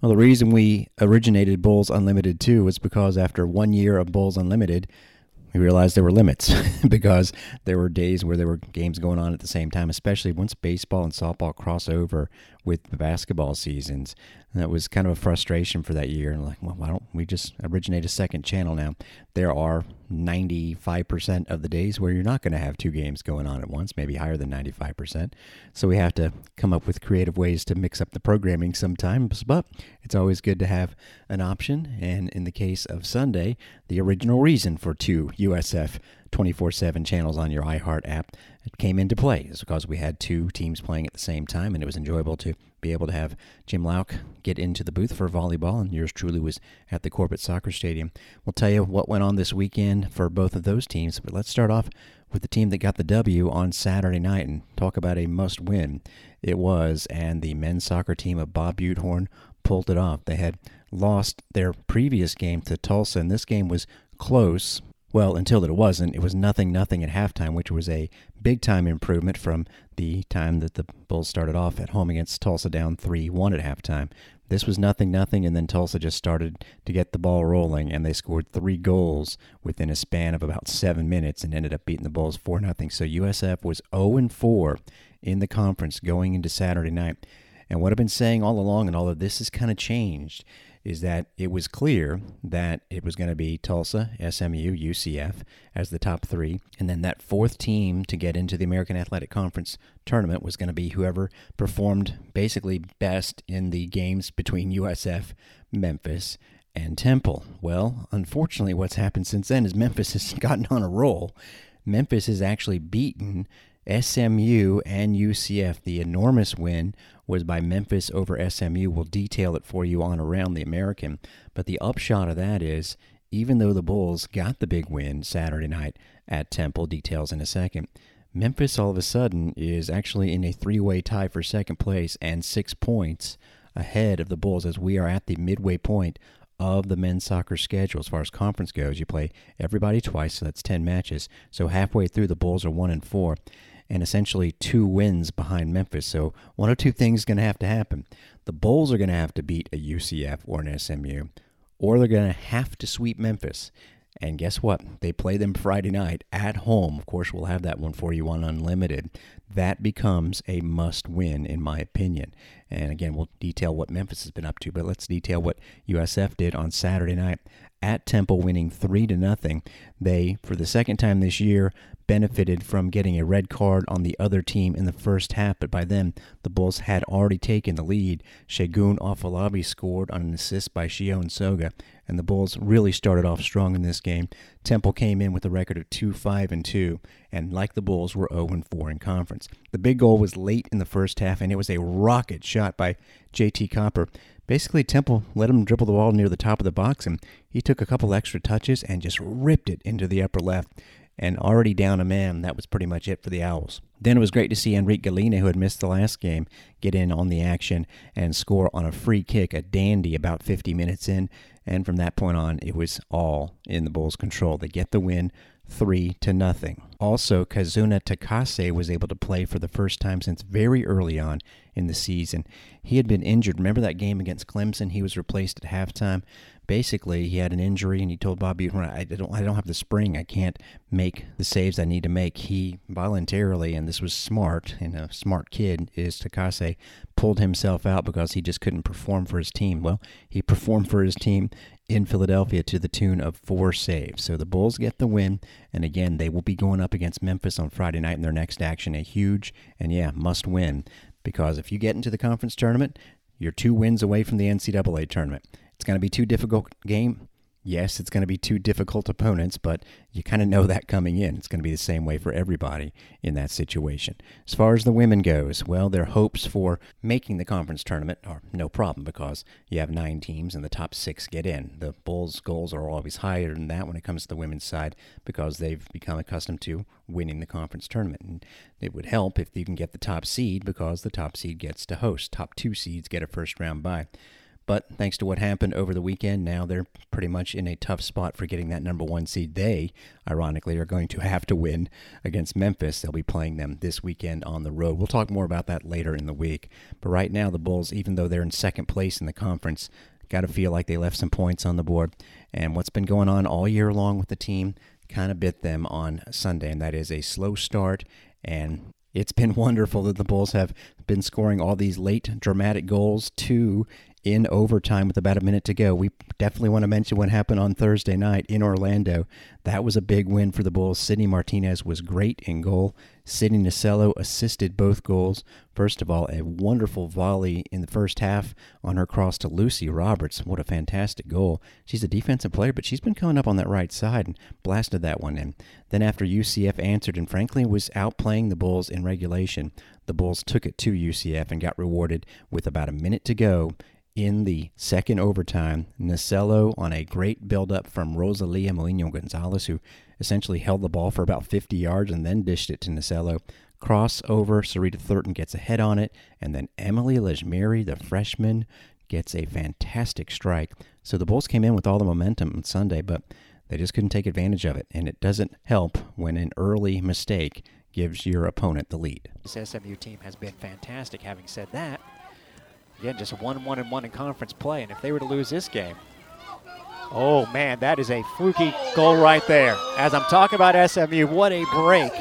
Well, the reason we originated Bulls Unlimited too was because after one year of Bulls Unlimited, we realized there were limits because there were days where there were games going on at the same time, especially once baseball and softball cross over with the basketball seasons. And that was kind of a frustration for that year. And like, well, why don't we just originate a second channel now? There are 95% of the days where you're not going to have two games going on at once, maybe higher than 95%. So we have to come up with creative ways to mix up the programming sometimes, but it's always good to have an option. And in the case of Sunday, the original reason for two USF 24 7 channels on your iHeart app came into play is because we had two teams playing at the same time, and it was enjoyable to be able to have Jim Lauk get into the booth for volleyball, and yours truly was at the Corbett Soccer Stadium. We'll tell you what went on this weekend for both of those teams, but let's start off with the team that got the W on Saturday night and talk about a must win. It was, and the men's soccer team of Bob Butehorn pulled it off. They had lost their previous game to Tulsa, and this game was close well, until it wasn't, it was nothing nothing at halftime, which was a big time improvement from the time that the Bulls started off at home against Tulsa down 3-1 at halftime. This was nothing nothing and then Tulsa just started to get the ball rolling and they scored 3 goals within a span of about 7 minutes and ended up beating the Bulls 4 nothing. So USF was 0 4 in the conference going into Saturday night. And what I've been saying all along and all of this has kind of changed is that it was clear that it was going to be Tulsa, SMU, UCF as the top three. And then that fourth team to get into the American Athletic Conference tournament was going to be whoever performed basically best in the games between USF, Memphis, and Temple. Well, unfortunately, what's happened since then is Memphis has gotten on a roll. Memphis has actually beaten SMU and UCF. The enormous win was by Memphis over SMU. We'll detail it for you on Around the American. But the upshot of that is, even though the Bulls got the big win Saturday night at Temple, details in a second, Memphis all of a sudden is actually in a three way tie for second place and six points ahead of the Bulls as we are at the midway point of the men's soccer schedule as far as conference goes. You play everybody twice, so that's 10 matches. So halfway through, the Bulls are 1 and 4 and essentially two wins behind Memphis. So one or two things is going to have to happen. The Bulls are going to have to beat a UCF or an SMU, or they're going to have to sweep Memphis. And guess what? They play them Friday night at home. Of course, we'll have that one for you on Unlimited. That becomes a must win, in my opinion. And again, we'll detail what Memphis has been up to, but let's detail what USF did on Saturday night at Temple, winning three to nothing. They, for the second time this year, benefited from getting a red card on the other team in the first half, but by then the Bulls had already taken the lead. Shagun Afolabi scored on an assist by Shion Soga, and the Bulls really started off strong in this game. Temple came in with a record of 2-5 and 2, and like the Bulls were 0 and 4 in conference. The big goal was late in the first half, and it was a rocket shot by JT Copper. Basically, Temple let him dribble the ball near the top of the box, and he took a couple extra touches and just ripped it into the upper left and already down a man. That was pretty much it for the Owls. Then it was great to see Enrique Galina, who had missed the last game, get in on the action and score on a free kick, a dandy about 50 minutes in. And from that point on, it was all in the Bulls' control. They get the win three to nothing. Also, Kazuna Takase was able to play for the first time since very early on in the season. He had been injured. Remember that game against Clemson? He was replaced at halftime basically he had an injury and he told Bobby, I don't, I don't have the spring. I can't make the saves I need to make. He voluntarily, and this was smart, and a smart kid is Takase, pulled himself out because he just couldn't perform for his team. Well, he performed for his team in Philadelphia to the tune of four saves. So the Bulls get the win, and again, they will be going up against Memphis on Friday night in their next action. A huge and yeah, must win because if you get into the conference tournament, you're two wins away from the NCAA tournament. It's going to be too difficult game. Yes, it's going to be two difficult opponents, but you kind of know that coming in. It's going to be the same way for everybody in that situation. As far as the women goes, well, their hopes for making the conference tournament are no problem because you have nine teams and the top six get in. The Bulls' goals are always higher than that when it comes to the women's side because they've become accustomed to winning the conference tournament. And it would help if you can get the top seed because the top seed gets to host. Top two seeds get a first round bye. But thanks to what happened over the weekend, now they're pretty much in a tough spot for getting that number one seed. They, ironically, are going to have to win against Memphis. They'll be playing them this weekend on the road. We'll talk more about that later in the week. But right now, the Bulls, even though they're in second place in the conference, got to feel like they left some points on the board. And what's been going on all year long with the team kind of bit them on Sunday, and that is a slow start and it's been wonderful that the Bulls have been scoring all these late dramatic goals, two in overtime with about a minute to go. We definitely want to mention what happened on Thursday night in Orlando. That was a big win for the Bulls. Sydney Martinez was great in goal. Sidney Nasello assisted both goals. First of all, a wonderful volley in the first half on her cross to Lucy Roberts. What a fantastic goal. She's a defensive player, but she's been coming up on that right side and blasted that one in. Then after UCF answered and frankly was outplaying the Bulls in regulation, the Bulls took it to UCF and got rewarded with about a minute to go in the second overtime. Nasello on a great buildup from Rosalia Molino Gonzalez, who essentially held the ball for about 50 yards and then dished it to Nasello. Crossover, Sarita Thurton gets ahead on it, and then Emily Lejmeri, the freshman, gets a fantastic strike. So the Bulls came in with all the momentum on Sunday, but they just couldn't take advantage of it. And it doesn't help when an early mistake gives your opponent the lead. This SMU team has been fantastic. Having said that, again, just 1 1 and 1 in conference play. And if they were to lose this game, oh man, that is a fluky goal right there. As I'm talking about SMU, what a break.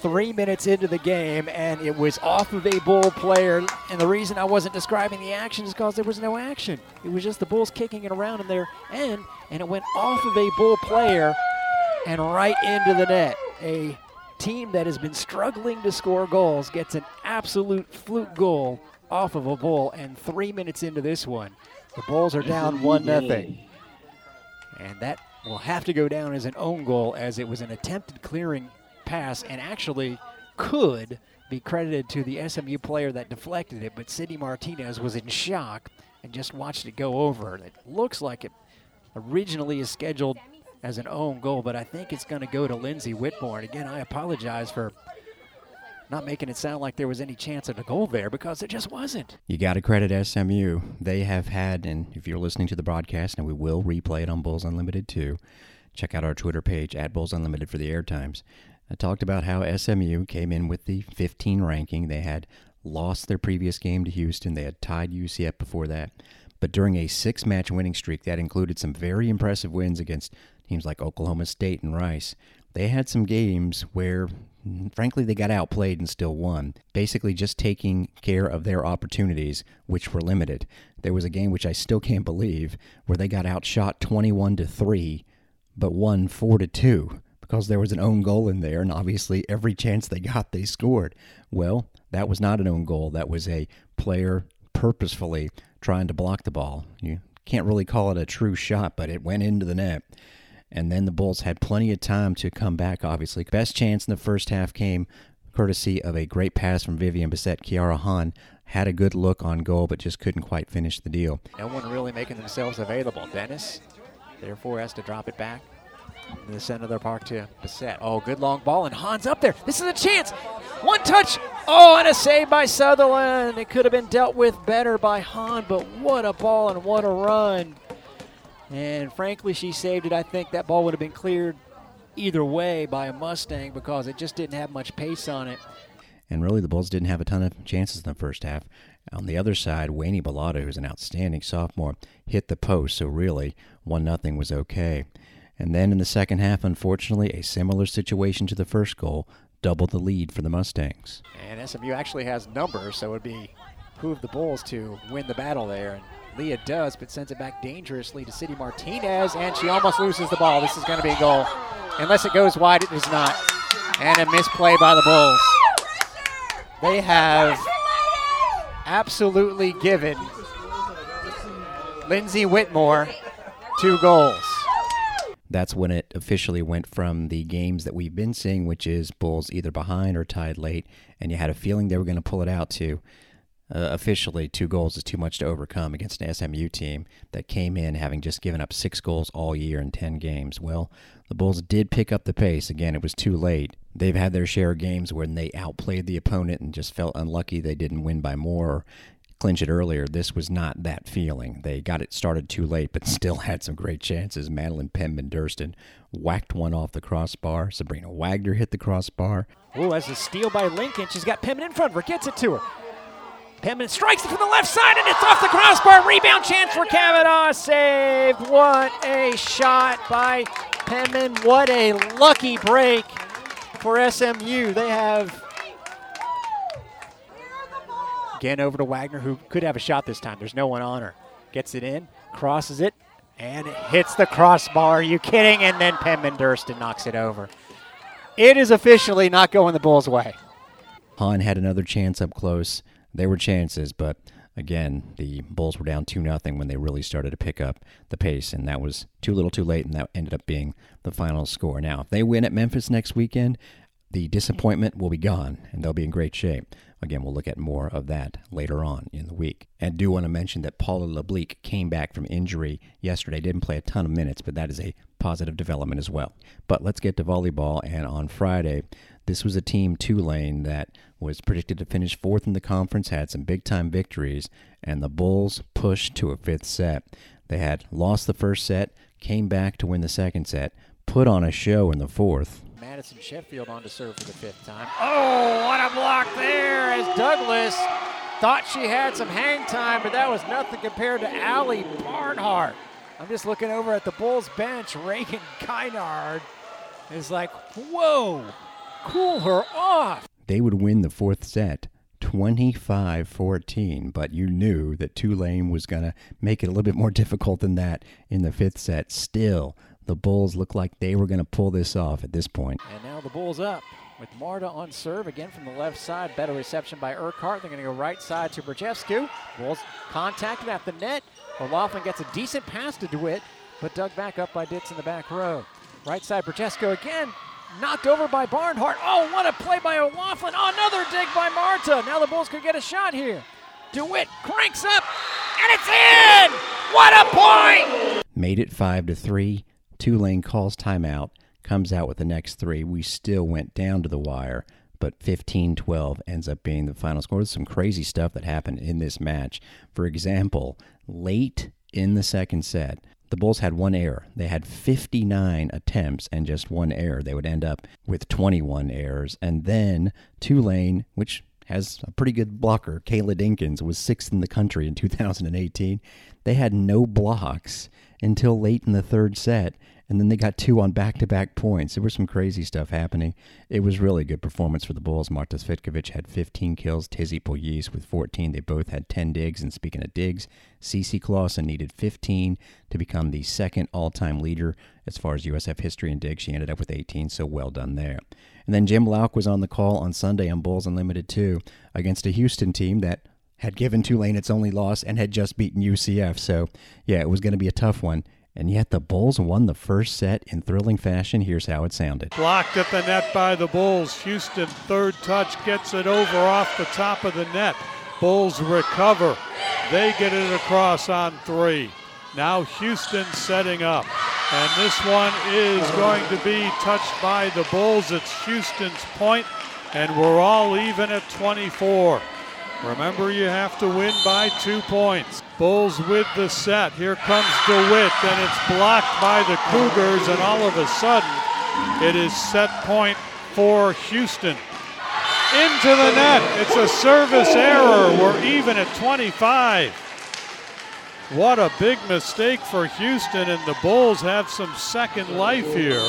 Three minutes into the game, and it was off of a Bull player. And the reason I wasn't describing the action is because there was no action. It was just the Bulls kicking it around in their end, and it went off of a Bull player and right into the net. A team that has been struggling to score goals gets an absolute fluke goal off of a Bull, and three minutes into this one, the Bulls are down 1 nothing, And that will have to go down as an own goal as it was an attempted clearing pass and actually could be credited to the SMU player that deflected it, but Sydney Martinez was in shock and just watched it go over. It looks like it originally is scheduled as an own goal, but I think it's going to go to Lindsay Whitmore. And again, I apologize for not making it sound like there was any chance of a goal there because there just wasn't. You got to credit SMU. They have had, and if you're listening to the broadcast, and we will replay it on Bulls Unlimited too, check out our Twitter page at Bulls Unlimited for the air times. I talked about how SMU came in with the 15 ranking. They had lost their previous game to Houston. They had tied UCF before that. But during a six match winning streak that included some very impressive wins against teams like Oklahoma State and Rice, they had some games where, frankly, they got outplayed and still won. Basically, just taking care of their opportunities, which were limited. There was a game which I still can't believe where they got outshot 21 to 3, but won 4 to 2 because there was an own goal in there, and obviously every chance they got, they scored. Well, that was not an own goal. That was a player purposefully trying to block the ball. You can't really call it a true shot, but it went into the net. And then the Bulls had plenty of time to come back, obviously. Best chance in the first half came courtesy of a great pass from Vivian Bissett. Kiara Hahn had a good look on goal, but just couldn't quite finish the deal. No one really making themselves available. Dennis, therefore, has to drop it back in the center of their park to Bissett. Oh, good long ball, and Hahn's up there. This is a chance. One touch. Oh, and a save by Sutherland. It could have been dealt with better by Hahn, but what a ball and what a run. And frankly, she saved it. I think that ball would have been cleared either way by a Mustang because it just didn't have much pace on it. And really, the Bulls didn't have a ton of chances in the first half. On the other side, Wayne Bellata, who's an outstanding sophomore, hit the post, so really, 1 nothing was okay. And then in the second half, unfortunately, a similar situation to the first goal doubled the lead for the Mustangs. And SMU actually has numbers, so it would be behoove the Bulls to win the battle there. And Leah does, but sends it back dangerously to Sydney Martinez, and she almost loses the ball. This is going to be a goal. Unless it goes wide, it is not. And a misplay by the Bulls. They have absolutely given Lindsay Whitmore two goals. That's when it officially went from the games that we've been seeing, which is Bulls either behind or tied late, and you had a feeling they were going to pull it out to uh, officially, two goals is too much to overcome against an SMU team that came in having just given up six goals all year in 10 games. Well, the Bulls did pick up the pace. Again, it was too late. They've had their share of games when they outplayed the opponent and just felt unlucky they didn't win by more. clinch it earlier, this was not that feeling. They got it started too late, but still had some great chances. Madeline Penman Durston whacked one off the crossbar. Sabrina Wagner hit the crossbar. Oh, as a steal by Lincoln. She's got Penman in front of her, gets it to her. Penman strikes it from the left side, and it's off the crossbar. Rebound chance for Kavanaugh. Saved. What a shot by Penman. What a lucky break for SMU. They have Again over to Wagner, who could have a shot this time. There's no one on her. Gets it in, crosses it, and it hits the crossbar. Are you kidding? And then Penman Durston knocks it over. It is officially not going the Bulls' way. Hahn had another chance up close. There were chances, but again, the Bulls were down 2 nothing when they really started to pick up the pace, and that was too little too late, and that ended up being the final score. Now, if they win at Memphis next weekend, the disappointment will be gone, and they'll be in great shape. Again, we'll look at more of that later on in the week. And do want to mention that Paula LeBleek came back from injury yesterday. Didn't play a ton of minutes, but that is a positive development as well. But let's get to volleyball. And on Friday, this was a team Tulane that was predicted to finish fourth in the conference, had some big time victories, and the Bulls pushed to a fifth set. They had lost the first set, came back to win the second set, put on a show in the fourth, Madison Sheffield on to serve for the fifth time. Oh, what a block there as Douglas thought she had some hang time, but that was nothing compared to Allie Barnhart. I'm just looking over at the Bulls bench. Reagan Kynard is like, whoa, cool her off. They would win the fourth set 25 14, but you knew that Tulane was going to make it a little bit more difficult than that in the fifth set. Still, the Bulls looked like they were going to pull this off at this point. And now the Bulls up with Marta on serve again from the left side. Better reception by Urquhart. They're going to go right side to Brzejescu. Bulls contacted at the net. O'Loughlin gets a decent pass to DeWitt, but dug back up by Ditz in the back row. Right side, Brzejescu again. Knocked over by Barnhart. Oh, what a play by O'Loughlin. Oh, another dig by Marta. Now the Bulls could get a shot here. DeWitt cranks up, and it's in! What a point! Made it 5 to 3. Tulane calls timeout, comes out with the next three. We still went down to the wire, but 15 12 ends up being the final score. There's some crazy stuff that happened in this match. For example, late in the second set, the Bulls had one error. They had 59 attempts and just one error. They would end up with 21 errors. And then Tulane, which has a pretty good blocker, Kayla Dinkins, was sixth in the country in 2018. They had no blocks until late in the third set and then they got two on back-to-back points. There was some crazy stuff happening. It was really good performance for the Bulls. Marta Cvitkovic had 15 kills, Tizzy Pugliese with 14. They both had 10 digs. And speaking of digs, Cece Clausen needed 15 to become the second all-time leader as far as USF history in digs. She ended up with 18, so well done there. And then Jim Lauk was on the call on Sunday on Bulls Unlimited 2 against a Houston team that had given Tulane its only loss and had just beaten UCF. So, yeah, it was going to be a tough one. And yet the Bulls won the first set in thrilling fashion. Here's how it sounded. Blocked at the net by the Bulls. Houston, third touch, gets it over off the top of the net. Bulls recover. They get it across on three. Now Houston setting up. And this one is going to be touched by the Bulls. It's Houston's point, and we're all even at 24. Remember, you have to win by two points. Bulls with the set. Here comes DeWitt, and it's blocked by the Cougars, and all of a sudden, it is set point for Houston. Into the net. It's a service error. We're even at 25. What a big mistake for Houston, and the Bulls have some second life here.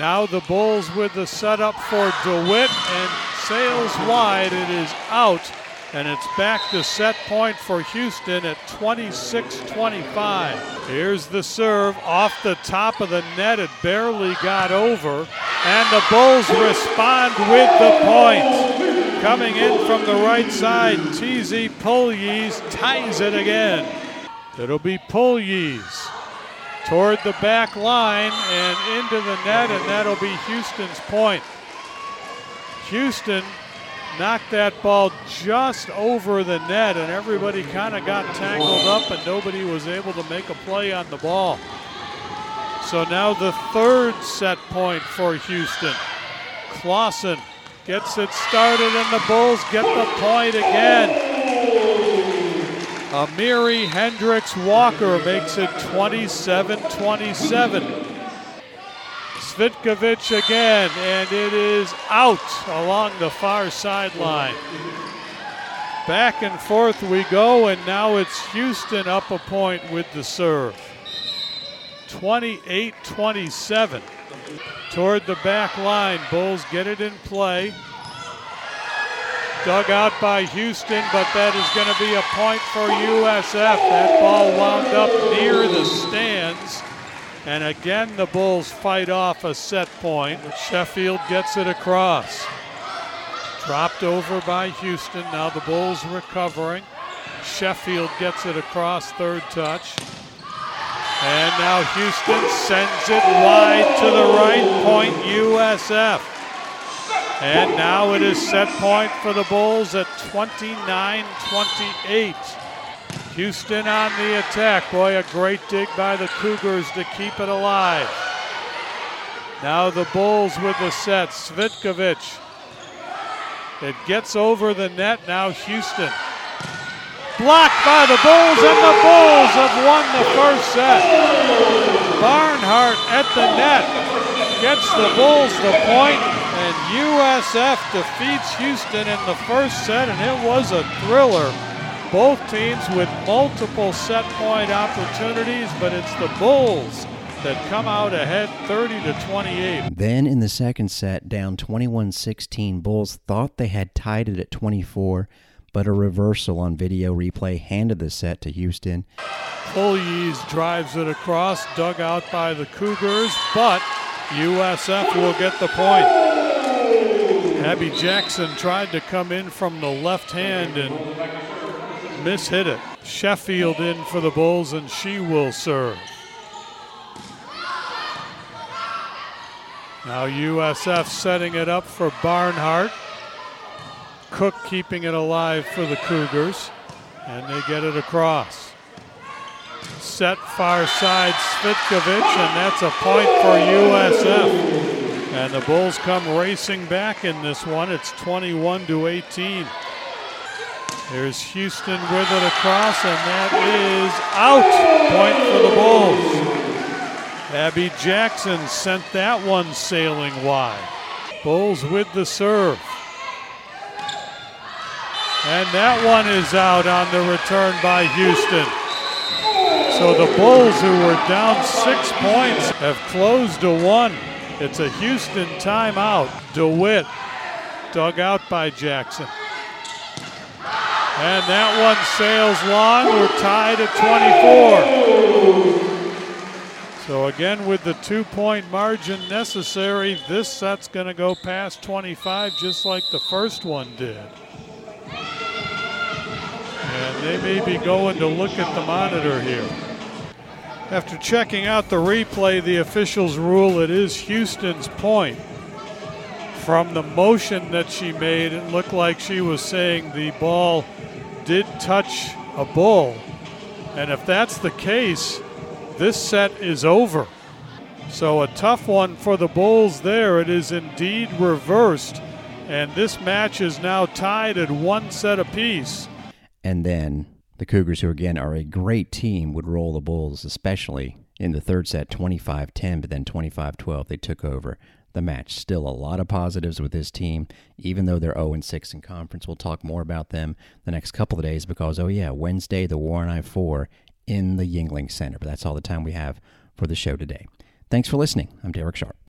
Now the Bulls with the setup for DeWitt and sails wide. It is out and it's back to set point for Houston at 26-25. Here's the serve off the top of the net. It barely got over, and the Bulls respond with the point. Coming in from the right side, TZ Pugliese ties it again. It'll be Pugliese toward the back line and into the net, and that'll be Houston's point. Houston knocked that ball just over the net, and everybody kind of got tangled up, and nobody was able to make a play on the ball. So now the third set point for Houston. Clausen gets it started, and the Bulls get the point again. Amiri Hendricks Walker makes it 27 27. Cvitkovic again, and it is out along the far sideline. Back and forth we go, and now it's Houston up a point with the serve. 28 27. Toward the back line, Bulls get it in play. Dug out by Houston, but that is going to be a point for USF. That ball wound up near the stands. And again, the Bulls fight off a set point. Sheffield gets it across. Dropped over by Houston. Now the Bulls recovering. Sheffield gets it across, third touch. And now Houston sends it wide to the right point, USF. And now it is set point for the Bulls at 29 28. Houston on the attack. Boy, a great dig by the Cougars to keep it alive. Now the Bulls with the set. Cvitkovic. It gets over the net. Now Houston. Blocked by the Bulls, and the Bulls have won the first set. Barnhart at the net gets the Bulls the point, and USF defeats Houston in the first set, and it was a thriller. Both teams with multiple set point opportunities, but it's the Bulls that come out ahead 30 to 28. Then in the second set, down 21 16, Bulls thought they had tied it at 24, but a reversal on video replay handed the set to Houston. Pugliese drives it across, dug out by the Cougars, but USF will get the point. Abby Jackson tried to come in from the left hand and mishit it. Sheffield in for the Bulls, and she will serve. Now USF setting it up for Barnhart. Cook keeping it alive for the Cougars, and they get it across. Set far side Cvitkovic, and that's a point for USF. And the Bulls come racing back in this one. It's 21 to 18. There's Houston with it across, and that is out. Point for the Bulls. Abby Jackson sent that one sailing wide. Bulls with the serve. And that one is out on the return by Houston. So the Bulls, who were down six points, have closed to one. It's a Houston timeout. DeWitt dug out by Jackson. And that one sails long. We're tied at 24. So again, with the two-point margin necessary, this set's going to go past 25 just like the first one did. And they may be going to look at the monitor here. After checking out the replay, the officials rule it is Houston's point. From the motion that she made, it looked like she was saying the ball did touch a bull. And if that's the case, this set is over. So a tough one for the Bulls there. It is indeed reversed. And this match is now tied at one set apiece. And then the Cougars, who again are a great team, would roll the Bulls, especially in the third set 25 10, but then 25 12. They took over the match. Still a lot of positives with this team, even though they're 0 6 in conference. We'll talk more about them the next couple of days because, oh, yeah, Wednesday, the War I 4 in the Yuengling Center. But that's all the time we have for the show today. Thanks for listening. I'm Derek Sharp.